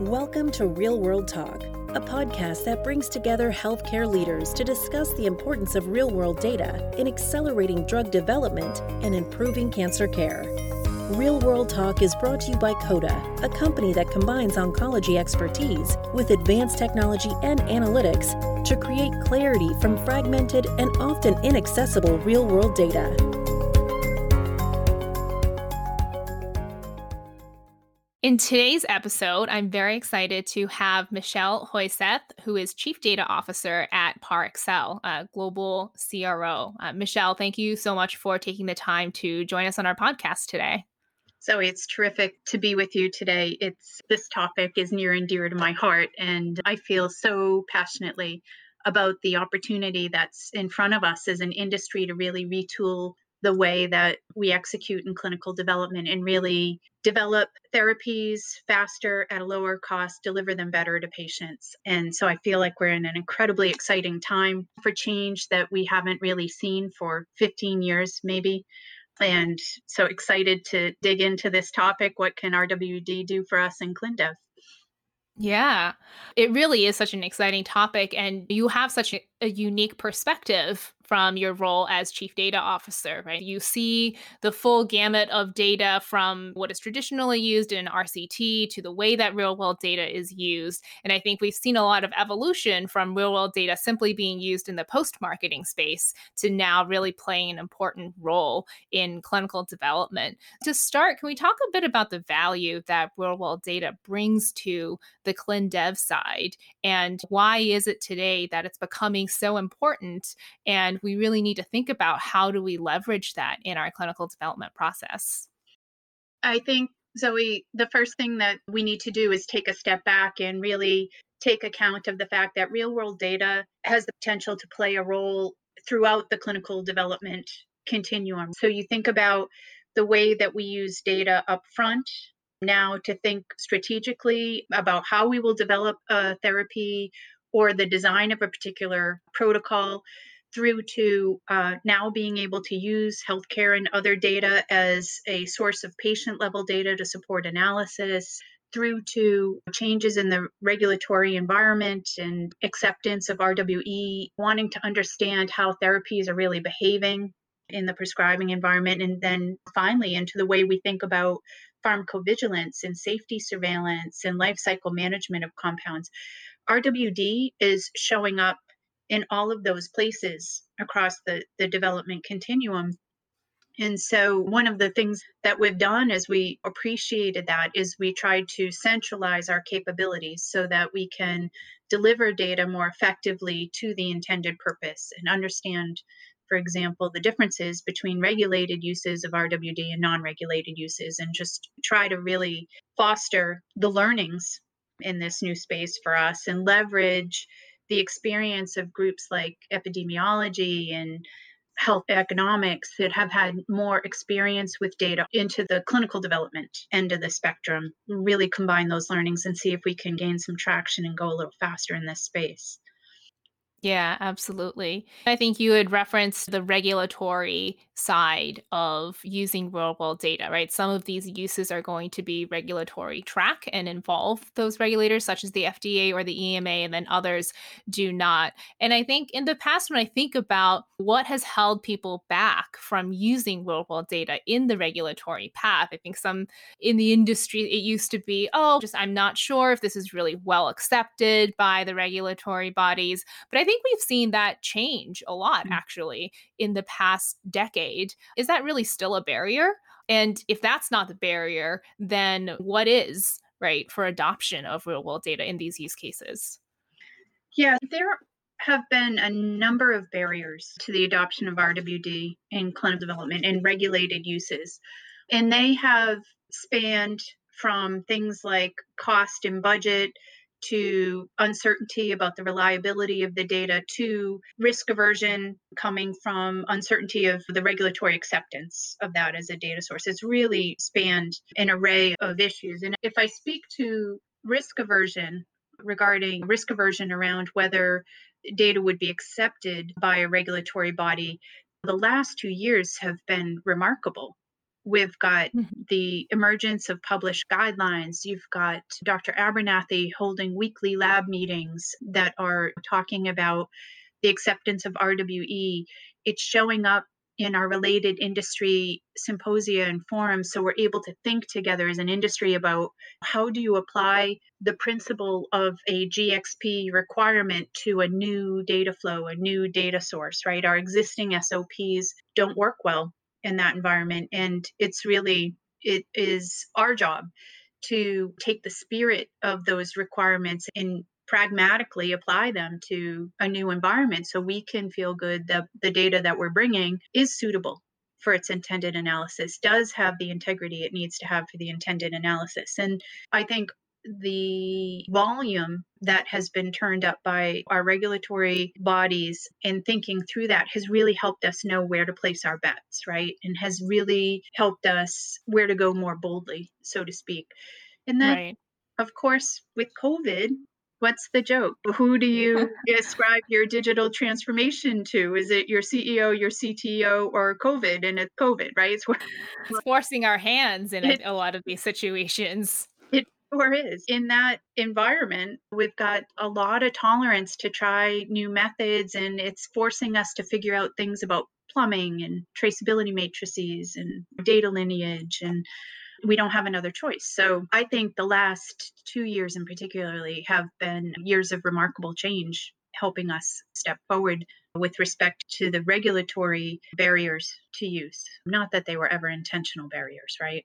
Welcome to Real World Talk, a podcast that brings together healthcare leaders to discuss the importance of real world data in accelerating drug development and improving cancer care. Real World Talk is brought to you by COTA, a company that combines oncology expertise with advanced technology and analytics to create clarity from fragmented and often inaccessible real world data. In today's episode, I'm very excited to have Michelle Hoiseth, who is Chief Data Officer at Parexel, a global CRO. Uh, Michelle, thank you so much for taking the time to join us on our podcast today. So it's terrific to be with you today. It's this topic is near and dear to my heart, and I feel so passionately about the opportunity that's in front of us as an industry to really retool the way that we execute in clinical development and really develop therapies faster at a lower cost, deliver them better to patients. And so I feel like we're in an incredibly exciting time for change that we haven't really seen for 15 years, maybe. And so excited to dig into this topic. What can RWD do for us in ClinDev? Yeah, it really is such an exciting topic, and you have such a, a unique perspective from your role as chief data officer, right? You see the full gamut of data from what is traditionally used in RCT to the way that real world data is used. And I think we've seen a lot of evolution from real world data simply being used in the post marketing space to now really playing an important role in clinical development. To start, can we talk a bit about the value that real world data brings to the clin dev side and why is it today that it's becoming so important and and we really need to think about how do we leverage that in our clinical development process. I think, Zoe, the first thing that we need to do is take a step back and really take account of the fact that real world data has the potential to play a role throughout the clinical development continuum. So you think about the way that we use data up front now to think strategically about how we will develop a therapy or the design of a particular protocol through to uh, now being able to use healthcare and other data as a source of patient level data to support analysis, through to changes in the regulatory environment and acceptance of RWE, wanting to understand how therapies are really behaving in the prescribing environment, and then finally into the way we think about pharmacovigilance and safety surveillance and life cycle management of compounds. RWD is showing up in all of those places across the, the development continuum. And so, one of the things that we've done as we appreciated that is we tried to centralize our capabilities so that we can deliver data more effectively to the intended purpose and understand, for example, the differences between regulated uses of RWD and non regulated uses, and just try to really foster the learnings in this new space for us and leverage the experience of groups like epidemiology and health economics that have had more experience with data into the clinical development end of the spectrum really combine those learnings and see if we can gain some traction and go a little faster in this space yeah, absolutely. I think you had referenced the regulatory side of using real world data, right? Some of these uses are going to be regulatory track and involve those regulators, such as the FDA or the EMA, and then others do not. And I think in the past, when I think about what has held people back from using real world data in the regulatory path, I think some in the industry, it used to be, oh, just I'm not sure if this is really well accepted by the regulatory bodies. But I think we've seen that change a lot mm-hmm. actually in the past decade. Is that really still a barrier? And if that's not the barrier, then what is, right, for adoption of real world data in these use cases? Yeah, there have been a number of barriers to the adoption of RWD in clinical development and regulated uses. And they have spanned from things like cost and budget to uncertainty about the reliability of the data to risk aversion coming from uncertainty of the regulatory acceptance of that as a data source. It's really spanned an array of issues. And if I speak to risk aversion regarding risk aversion around whether data would be accepted by a regulatory body, the last two years have been remarkable We've got mm-hmm. the emergence of published guidelines. You've got Dr. Abernethy holding weekly lab meetings that are talking about the acceptance of RWE. It's showing up in our related industry symposia and forums so we're able to think together as an industry about how do you apply the principle of a gxp requirement to a new data flow a new data source right our existing sops don't work well in that environment and it's really it is our job to take the spirit of those requirements and pragmatically apply them to a new environment so we can feel good that the data that we're bringing is suitable for its intended analysis, does have the integrity it needs to have for the intended analysis. And I think the volume that has been turned up by our regulatory bodies in thinking through that has really helped us know where to place our bets, right? And has really helped us where to go more boldly, so to speak. And then, right. of course, with COVID, what's the joke? Who do you ascribe your digital transformation to? Is it your CEO, your CTO, or COVID? And it's COVID, right? It's, it's forcing our hands in it, a lot of these situations. Sure is. In that environment, we've got a lot of tolerance to try new methods, and it's forcing us to figure out things about plumbing and traceability matrices and data lineage and we don't have another choice. So I think the last two years in particularly have been years of remarkable change helping us step forward with respect to the regulatory barriers to use. Not that they were ever intentional barriers, right?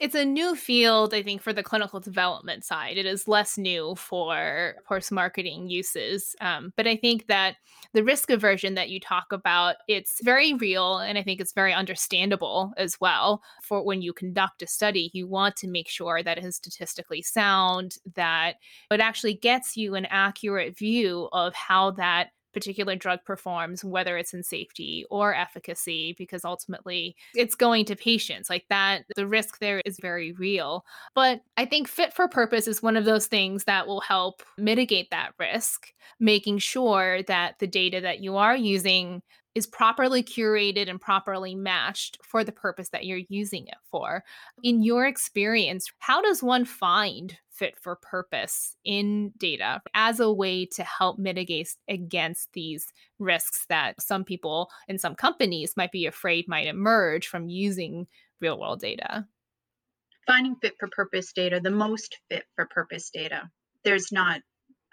It's a new field, I think, for the clinical development side. It is less new for post marketing uses. Um, but I think that the risk aversion that you talk about, it's very real. And I think it's very understandable as well. For when you conduct a study, you want to make sure that it is statistically sound, that it actually gets you an accurate view of how that particular drug performs, whether it's in safety or efficacy, because ultimately it's going to patients. Like that, the risk there is very real. But I think fit for purpose is one of those things that will help mitigate that risk, making sure that the data that you are using is properly curated and properly matched for the purpose that you're using it for. In your experience, how does one find fit for purpose in data as a way to help mitigate against these risks that some people and some companies might be afraid might emerge from using real world data? Finding fit for purpose data, the most fit for purpose data. There's not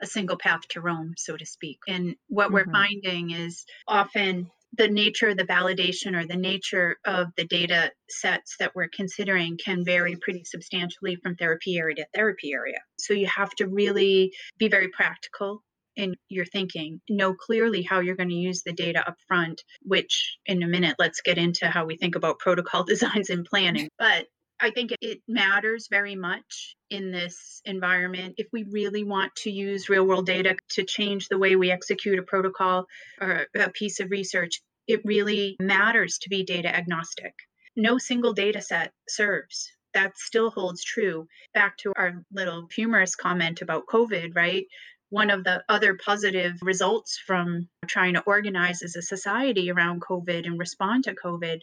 a single path to Rome, so to speak. And what mm-hmm. we're finding is often the nature of the validation or the nature of the data sets that we're considering can vary pretty substantially from therapy area to therapy area. So you have to really be very practical in your thinking, know clearly how you're going to use the data up front, which in a minute, let's get into how we think about protocol designs and planning. But I think it matters very much in this environment. If we really want to use real world data to change the way we execute a protocol or a piece of research, it really matters to be data agnostic. No single data set serves. That still holds true. Back to our little humorous comment about COVID, right? One of the other positive results from trying to organize as a society around COVID and respond to COVID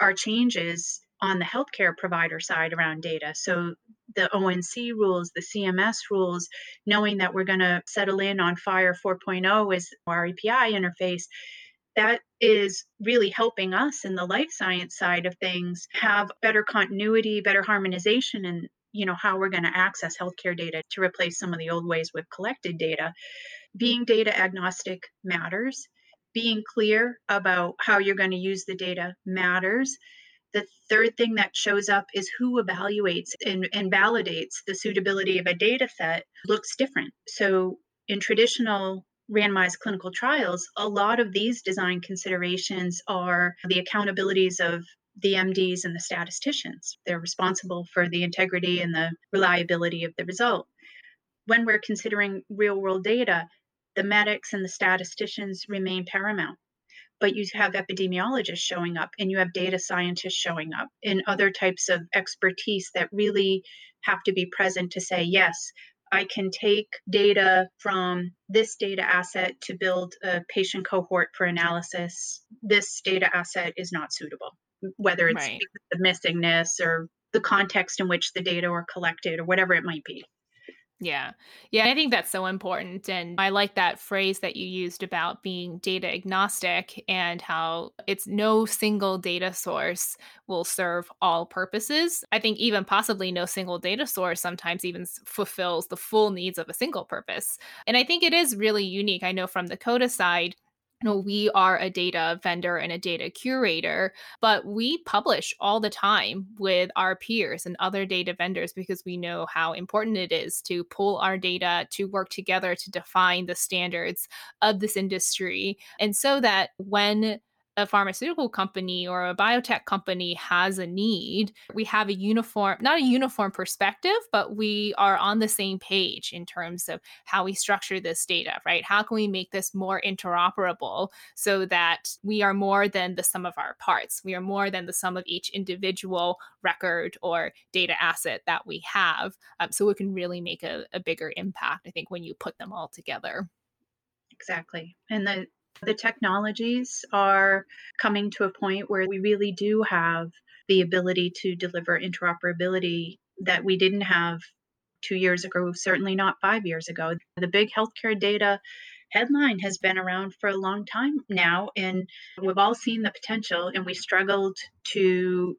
are changes on the healthcare provider side around data. So the ONC rules, the CMS rules, knowing that we're going to settle in on FHIR 4.0 as our API interface, that is really helping us in the life science side of things have better continuity, better harmonization and you know how we're going to access healthcare data to replace some of the old ways we've collected data. Being data agnostic matters. Being clear about how you're going to use the data matters the third thing that shows up is who evaluates and, and validates the suitability of a data set looks different. So in traditional randomized clinical trials, a lot of these design considerations are the accountabilities of the MDs and the statisticians. They're responsible for the integrity and the reliability of the result. When we're considering real world data, the medics and the statisticians remain paramount but you have epidemiologists showing up and you have mm-hmm. data scientists showing up and other types of expertise that really have to be present to say, yes, I can take data from this data asset to build a patient cohort for analysis. This data asset is not suitable. whether it's Right. the missingness or the context in which the data were collected or whatever it might be. Yeah. Yeah, I think that's so important. And I like that phrase that you used about being data agnostic and how it's no single data source will serve all purposes. I think even possibly no single data source sometimes even fulfills the full needs of a single purpose. And I think it is really unique. I know from the COTA side, know, we are a data vendor and a data curator, but we publish all the time with our peers and other data vendors because we know how important it is to pull our data to work together to define the standards of this industry. And so that when a pharmaceutical company or a biotech company has a need, we have a uniform, not a uniform perspective, but we are on the same page in terms of how we structure this data, right? How can we make this more interoperable so that we are more than the sum of our parts? We are more than the sum of each individual record or data asset that we have. Um, so it can really make a, a bigger impact, I think, when you put them all together. Exactly. And the the technologies are coming to a point where we really do have the ability to deliver interoperability that we didn't have two years ago, certainly not five years ago. The big healthcare data headline has been around for a long time now, and we've all seen the potential, and we struggled to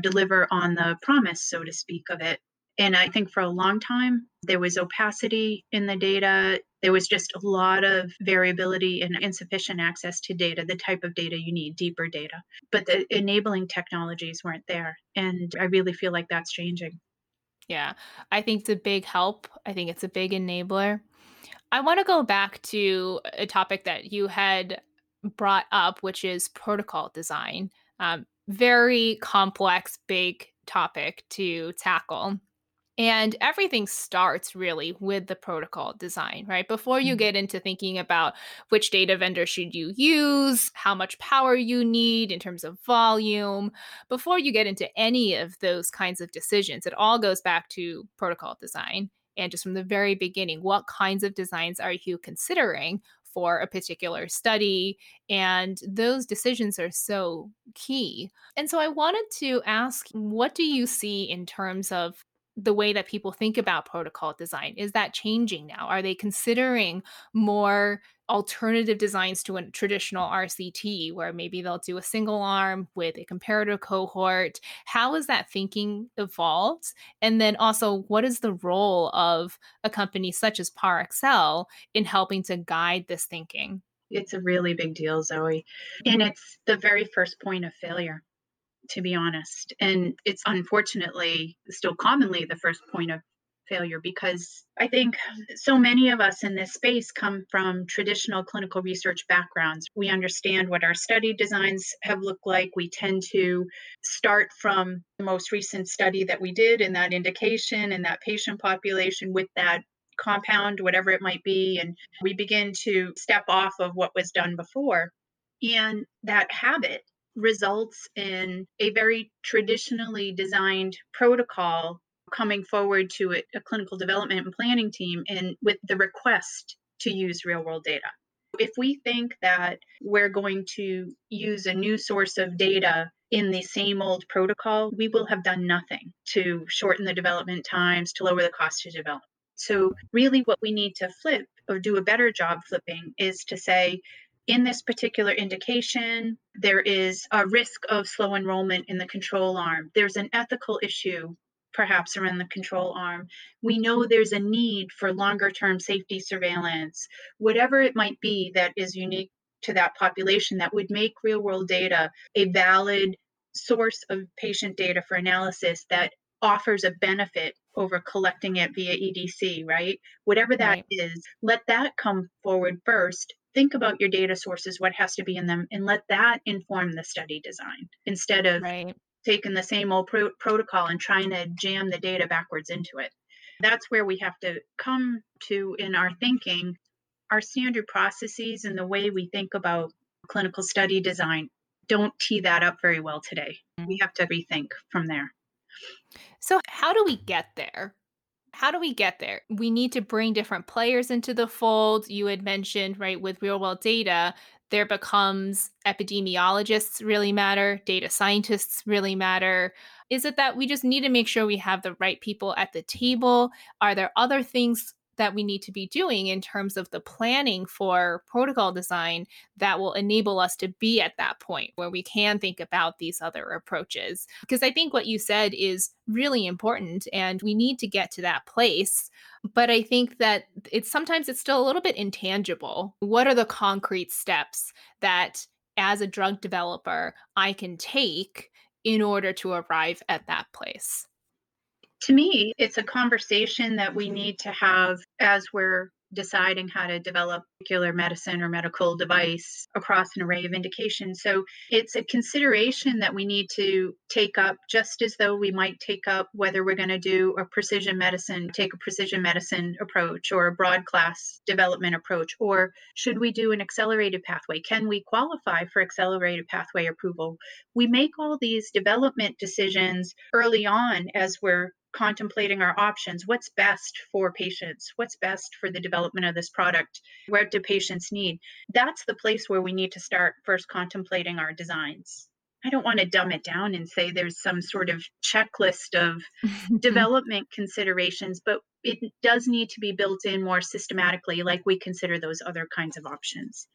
deliver on the promise, so to speak, of it. And I think for a long time, there was opacity in the data. There was just a lot of variability and insufficient access to data, the type of data you need, deeper data. But the enabling technologies weren't there. And I really feel like that's changing. Yeah, I think it's a big help. I think it's a big enabler. I want to go back to a topic that you had brought up, which is protocol design. Um, very complex, big topic to tackle. And everything starts really with the protocol design, right? Before you Mhm. get into thinking about which data vendor should you use, how much power you need in terms of volume, before you get into any of those kinds of decisions, it all goes back to protocol design. And just from the very beginning, what kinds of designs are you considering for a particular study? And those decisions are so key. And so I wanted to ask, what do you see in terms of the way that people think about protocol design is that changing now? Are they considering more alternative designs to a traditional rct where maybe they'll do a single arm with a comparator cohort? How has that thinking evolved? And then also what is the role of a company such as parexel in helping to guide this thinking? It's a really big deal, Zoe. And it's the very first point of failure, to be honest. And it's unfortunately still commonly the first point of failure because I think so many of us in this space come from traditional clinical research backgrounds. We understand what our study designs have looked like. We tend to start from the most recent study that we did in that indication and that patient population with that compound, whatever it might be. And we begin to step off of what was done before. And that habit results in a very traditionally designed protocol coming forward to a, a, clinical development and planning team and with the request to use real world data. If we think that we're going to use a new source of data in the same old protocol, we will have done nothing to shorten the development times, to lower the cost to develop. So, really, what we need to flip or do a better job flipping is to say, in this particular indication, there is a risk of slow enrollment in the control arm. There's an ethical issue, perhaps, around the control arm. We know there's a need for longer term safety surveillance, whatever it might be that is unique to that population that would make real world data a valid source of patient data for analysis that offers a benefit over collecting it via EDC, right? Whatever that Right. is, let that come forward first think about your data sources, what has to be in them, and let that inform the study design instead of right taking the same old pro- protocol and trying to jam the data backwards into it. That's where we have to come to in our thinking. Our standard processes and the way we think about clinical study design don't tee that up very well today. Mm. We have to rethink from there. so how do we get there how do we get there? We need to bring different players into the fold. You had mentioned, right, with real world data, there becomes epidemiologists really matter, data scientists really matter? Is it that we just need to make sure we have the right people at the table? Are there other things that we need to be doing in terms of the planning for protocol design that will enable us to be at that point where we can think about these other approaches. Because I think what you said is really important and we need to get to that place. But I think that it's sometimes it's still a little bit intangible. What are the concrete steps that as a drug developer I can take in order to arrive at that place? to me, it's a conversation that we need to have as we're deciding how to develop a particular medicine or medical device across an array of indications. So it's a consideration that we need to take up just as though we might take up whether we're going to do a precision medicine, take a precision medicine approach or a broad class development approach, or should we do an accelerated pathway? Can we qualify for accelerated pathway approval? We make all these development decisions early on as we're contemplating our options. What's best for patients? What's best for the development of this product? What do patients need? That's the place where we need to start first contemplating our designs. I don't want to dumb it down and say there's some sort of checklist of development considerations but it does need to be built in more systematically like we consider those other kinds of options.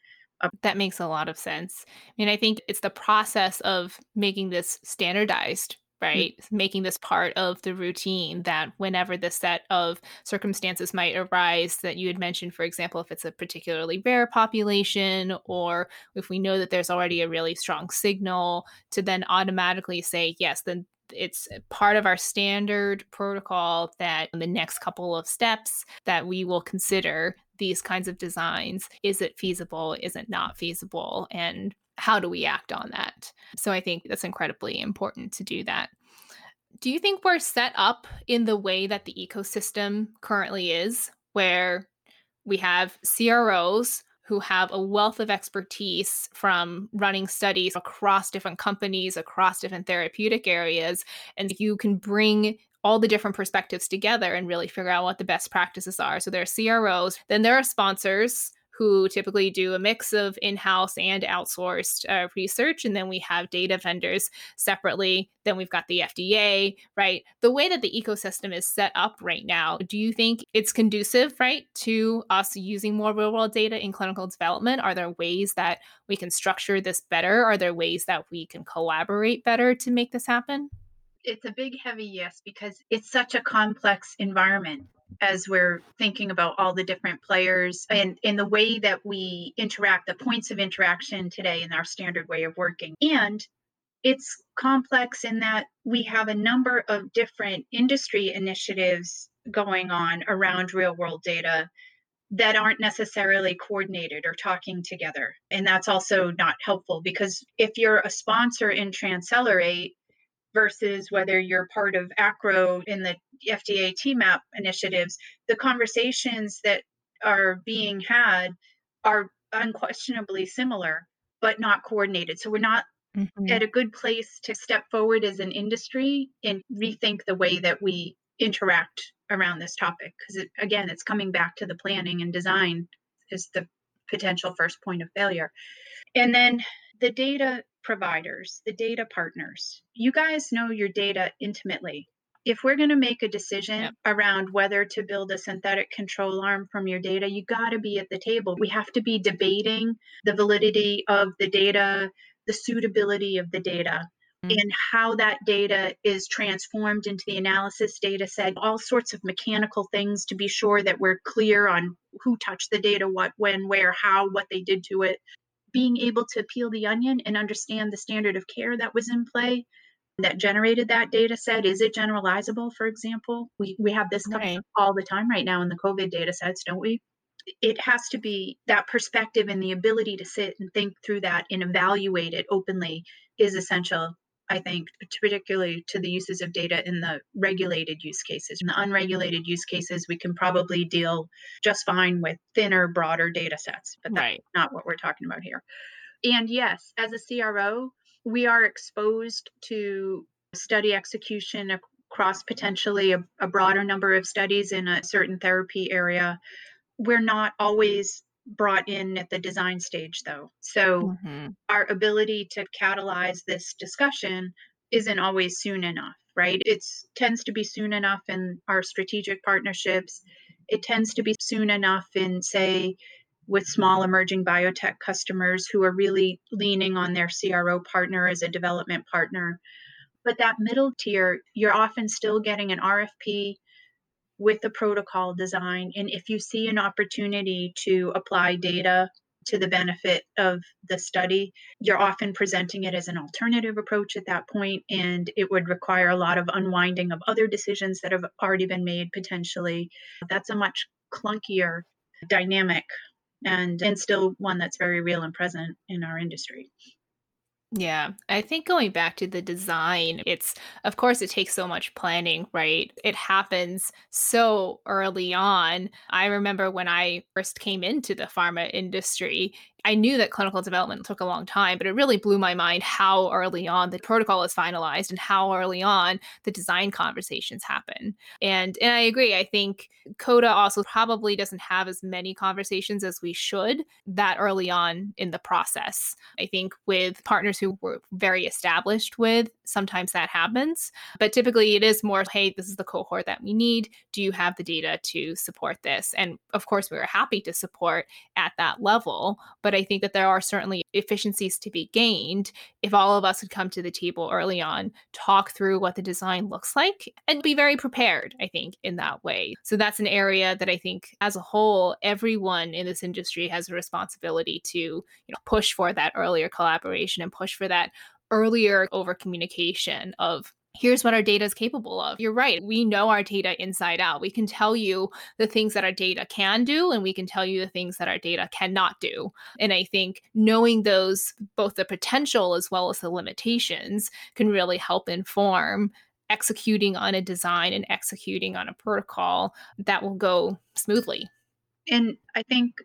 That makes a lot of sense. I mean, I think it's the process of making this standardized. Right? Mm-hmm. Making this part of the routine that whenever the set of circumstances might arise that you had mentioned, for example, if it's a particularly rare population or if we know that there's already a really strong signal, to then automatically say, yes, then it's part of our standard protocol that in the next couple of steps that we will consider these kinds of designs is it feasible is it not feasible and how do we act on that? So I think that's incredibly important to do that. Do you think we're set up in the way that the ecosystem currently is, where we have CROs who have a wealth of expertise from running studies across different companies, across different therapeutic areas, and you can bring all the different perspectives together and really figure out what the best practices are. So there are CROs, then there are sponsors who typically do a mix of in house and outsourced uh, research. And then we have data vendors separately. Then we've got the FDA, right? The way that the ecosystem is set up right now, do you think it's conducive, right, to us using more real world data in clinical development? Are there ways that we can structure this better? Are there ways that we can collaborate better to make this happen? It's a big, heavy yes, because it's such a complex environment as we're thinking about all the different players and in the way that we interact, the points of interaction today in our standard way of working. And it's complex in that we have a number of different industry initiatives going on around real world data that aren't necessarily coordinated or talking together. And that's also not helpful because if you're a sponsor in Transcelerate, versus whether you're part of ACRO in the FDA TMAP initiatives, the conversations that are being had are unquestionably similar, but not coordinated. So we're not mm-hmm. at a good place to step forward as an industry and rethink the way that we interact around this topic. Because it, again, it's coming back to the planning and design is the potential first point of failure. And then the data providers, the data partners, you guys know your data intimately. If we're going to make a decision yep. around whether to build a synthetic control arm from your data, you got to be at the table. We have to be debating the validity of the data, the suitability of the data, mm-hmm. and how that data is transformed into the analysis data set, all sorts of mechanical things to be sure that we're clear on who touched the data, what, when, where, how, what they did to it, being able to peel the onion and understand the standard of care that was in play that generated that data set is it generalizable for example we, we have this right. all the time right now in the covid data sets don't we it has to be that perspective and the ability to sit and think through that and evaluate it openly is essential I think, particularly to the uses of data in the regulated use cases. In the unregulated use cases, we can probably deal just fine with thinner, broader data sets, but that's right. not what we're talking about here. And yes, as a CRO, we are exposed to study execution across potentially a, a broader number of studies in a certain therapy area. We're not always brought in at the design stage, though. So mm-hmm. our ability to catalyze this discussion isn't always soon enough, right? It tends to be soon enough in our strategic partnerships. It tends to be soon enough in, say, with small emerging biotech customers who are really leaning on their CRO partner as a development partner. But that middle tier, you're often still getting an RFP with the protocol design. And if you see an opportunity to apply data to the benefit of the study, you're often presenting it as an alternative approach at that point, and it would require a lot of unwinding of other decisions that have already been made potentially. That's a much clunkier dynamic and and still one that's very real and present in our industry. Yeah, I think going back to the design, it's of course it takes so much planning, right? It happens so early on. I remember when I first came into the pharma industry, I knew that clinical development took a long time, but it really blew my mind how early on the protocol is finalized and how early on the design conversations happen. And and I agree. I think COTA also probably doesn't have as many conversations as we should that early on in the process. I think with partners who we're very established with, sometimes that happens. But typically it is more, hey, this is the cohort that we need. Do you have the data to support this? And of course, we are happy to support at that level. But but I think that there are certainly efficiencies to be gained if all of us would come to the table early on, talk through what the design looks like, and be very prepared, I think, in that way. So that's an area that I think as a whole, everyone in this industry has a responsibility to, you know, push for that earlier collaboration and push for that earlier over communication of here's what our data is capable of. You're right. We know our data inside out. We can tell you the things that our data can do, and we can tell you the things that our data cannot do. And I think knowing those, both the potential as well as the limitations, can really help inform executing on a design and executing on a protocol that will go smoothly. And I think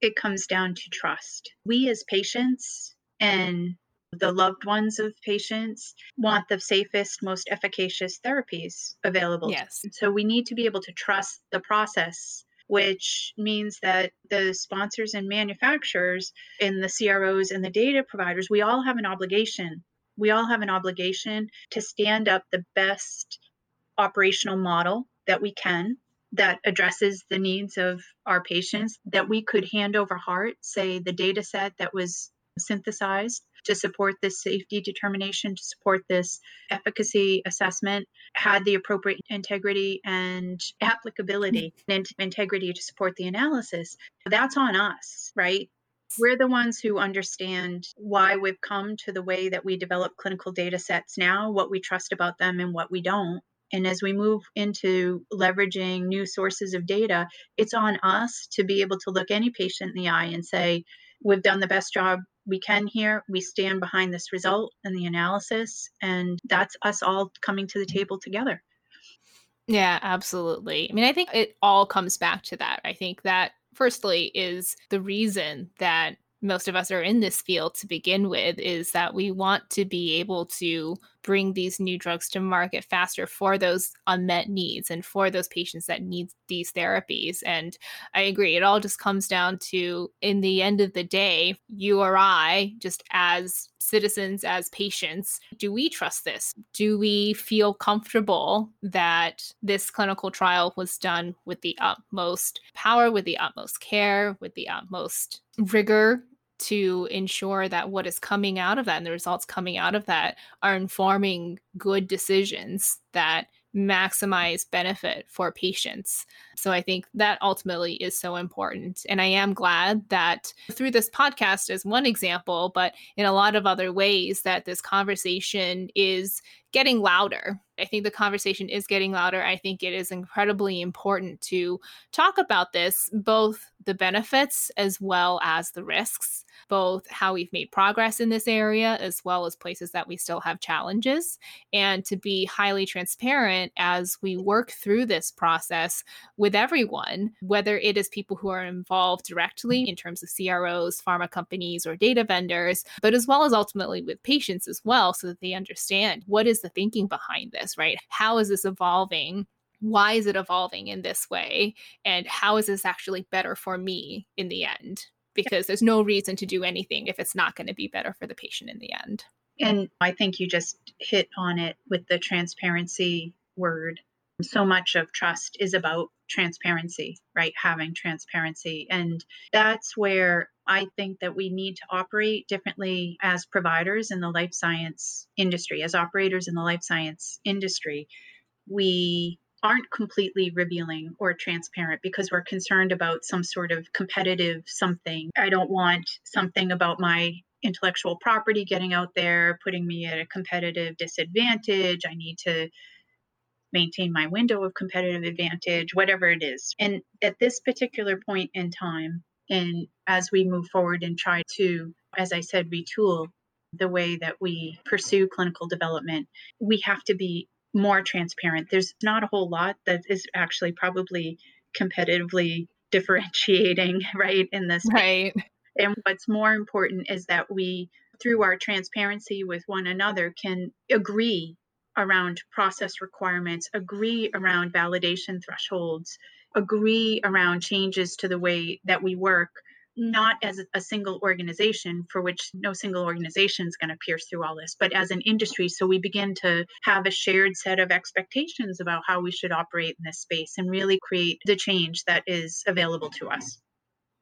it comes down to trust. We as patients and the loved ones of patients want the safest, most efficacious therapies available. Yes. So we need to be able to trust the process, which means that the sponsors and manufacturers and the CROs and the data providers, we all have an obligation. We all have an obligation to stand up the best operational model that we can that addresses the needs of our patients that we could hand over heart say the data set that was synthesized to support this safety determination, to support this efficacy assessment, had the appropriate integrity and applicability mm-hmm. and integrity to support the analysis. That's on us, right? We're the ones who understand why we've come to the way that we develop clinical data sets now, what we trust about them and what we don't. And as we move into leveraging new sources of data, it's on us to be able to look any patient in the eye and say, we've done the best job we can here. We stand behind this result and the analysis, and that's us all coming to the table together. Yeah, absolutely. I mean, I think it all comes back to that. I think that, firstly, is the reason that most of us are in this field to begin with is that we want to be able to bring these new drugs to market faster for those unmet needs and for those patients that need these therapies. And I agree, it all just comes down to, in the end of the day, you or I, just as citizens, as patients, do we trust this? Do we feel comfortable that this clinical trial was done with the utmost power, with the utmost care, with the utmost rigor to ensure that what is coming out of that and the results coming out of that are informing good decisions that maximize benefit for patients. So I think that ultimately is so important. And I am glad that through this podcast as one example, but in a lot of other ways that this conversation is getting louder. I think the conversation is getting louder. I think it is incredibly important to talk about this, both the benefits as well as the risks both how we've made progress in this area as well as places that we still have challenges, and to be highly transparent as we work through this process with everyone, whether it is people who are involved directly in terms of CROs, pharma companies, or data vendors, but as well as ultimately with patients as well, so that they understand what is the thinking behind this, right? How is this evolving? why is it evolving in this way and how is this actually better for me in the end because there's no reason to do anything if it's not going to be better for the patient in the end. And i think you just hit on it with the transparency word. So much of trust is about transparency right? Having transparency. And that's where i think that we need to operate differently as providers in the life science industry. As operators in the life science industry we aren't completely revealing or transparent because we're concerned about some sort of competitive something. I don't want something about my intellectual property getting out there, putting me at a competitive disadvantage. I need to maintain my window of competitive advantage, whatever it is. And at this particular point in time, and as we move forward and try to, as I said, retool the way that we pursue clinical development, we have to be more transparent. There's not a whole lot that is actually probably competitively differentiating, right, in this. Right. And what's more important is that we, through our transparency with one another, can agree around process requirements, agree around validation thresholds, agree around changes to the way that we work not as a single organization for which no single organization is going to pierce through all this but as an industry so we begin to have a shared set of expectations about how we should operate in this space and really create the change that is available to us.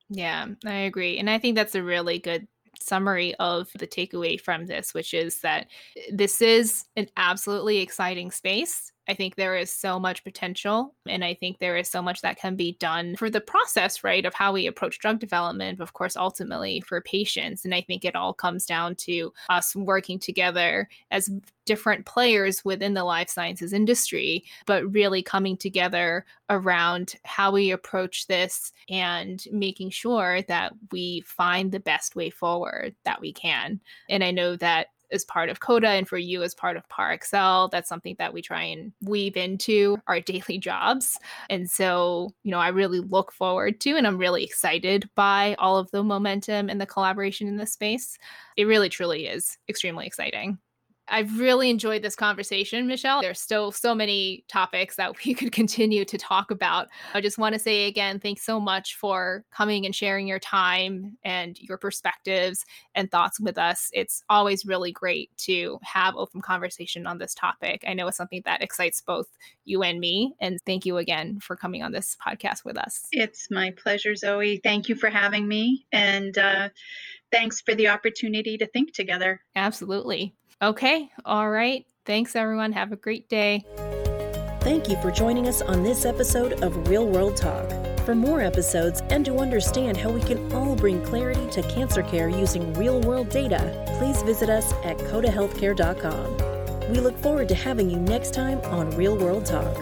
Yeah i agree and i think that's a really good summary of the takeaway from this which is that eh, this is an absolutely exciting space I think there is so much potential. And I think there is so much that can be done for the process, right, of how we approach drug development, of course, ultimately for patients. And I think it all comes down to us working together as different players within the life sciences industry, but really coming together around how we approach this and making sure that we find the best way forward that we can. And I know that as part of COTA and for you as part of Parexel. That's something that we try and weave into our daily jobs. And so, you know, I really look forward to and I'm really excited by all of the momentum and the collaboration in this space. It really, truly is extremely exciting. I've really enjoyed this conversation, Michelle. There's still so many topics that we could continue to talk about. I just want to say again, thanks so much for coming and sharing your time and your perspectives and thoughts with us. It's always really great to have open conversation on this topic. I know it's something that excites both you and me. And thank you again for coming on this podcast with us. It's my pleasure, Zoe. Thank you for having me. And uh, thanks for the opportunity to think together. Absolutely. Okay. All right. Thanks, everyone. Have a great day. Thank you for joining us on this episode of Real World Talk. For more episodes and to understand how we can all bring clarity to cancer care using real world data, please visit us at cotahealthcare.com. We look forward to having you next time on Real World Talk.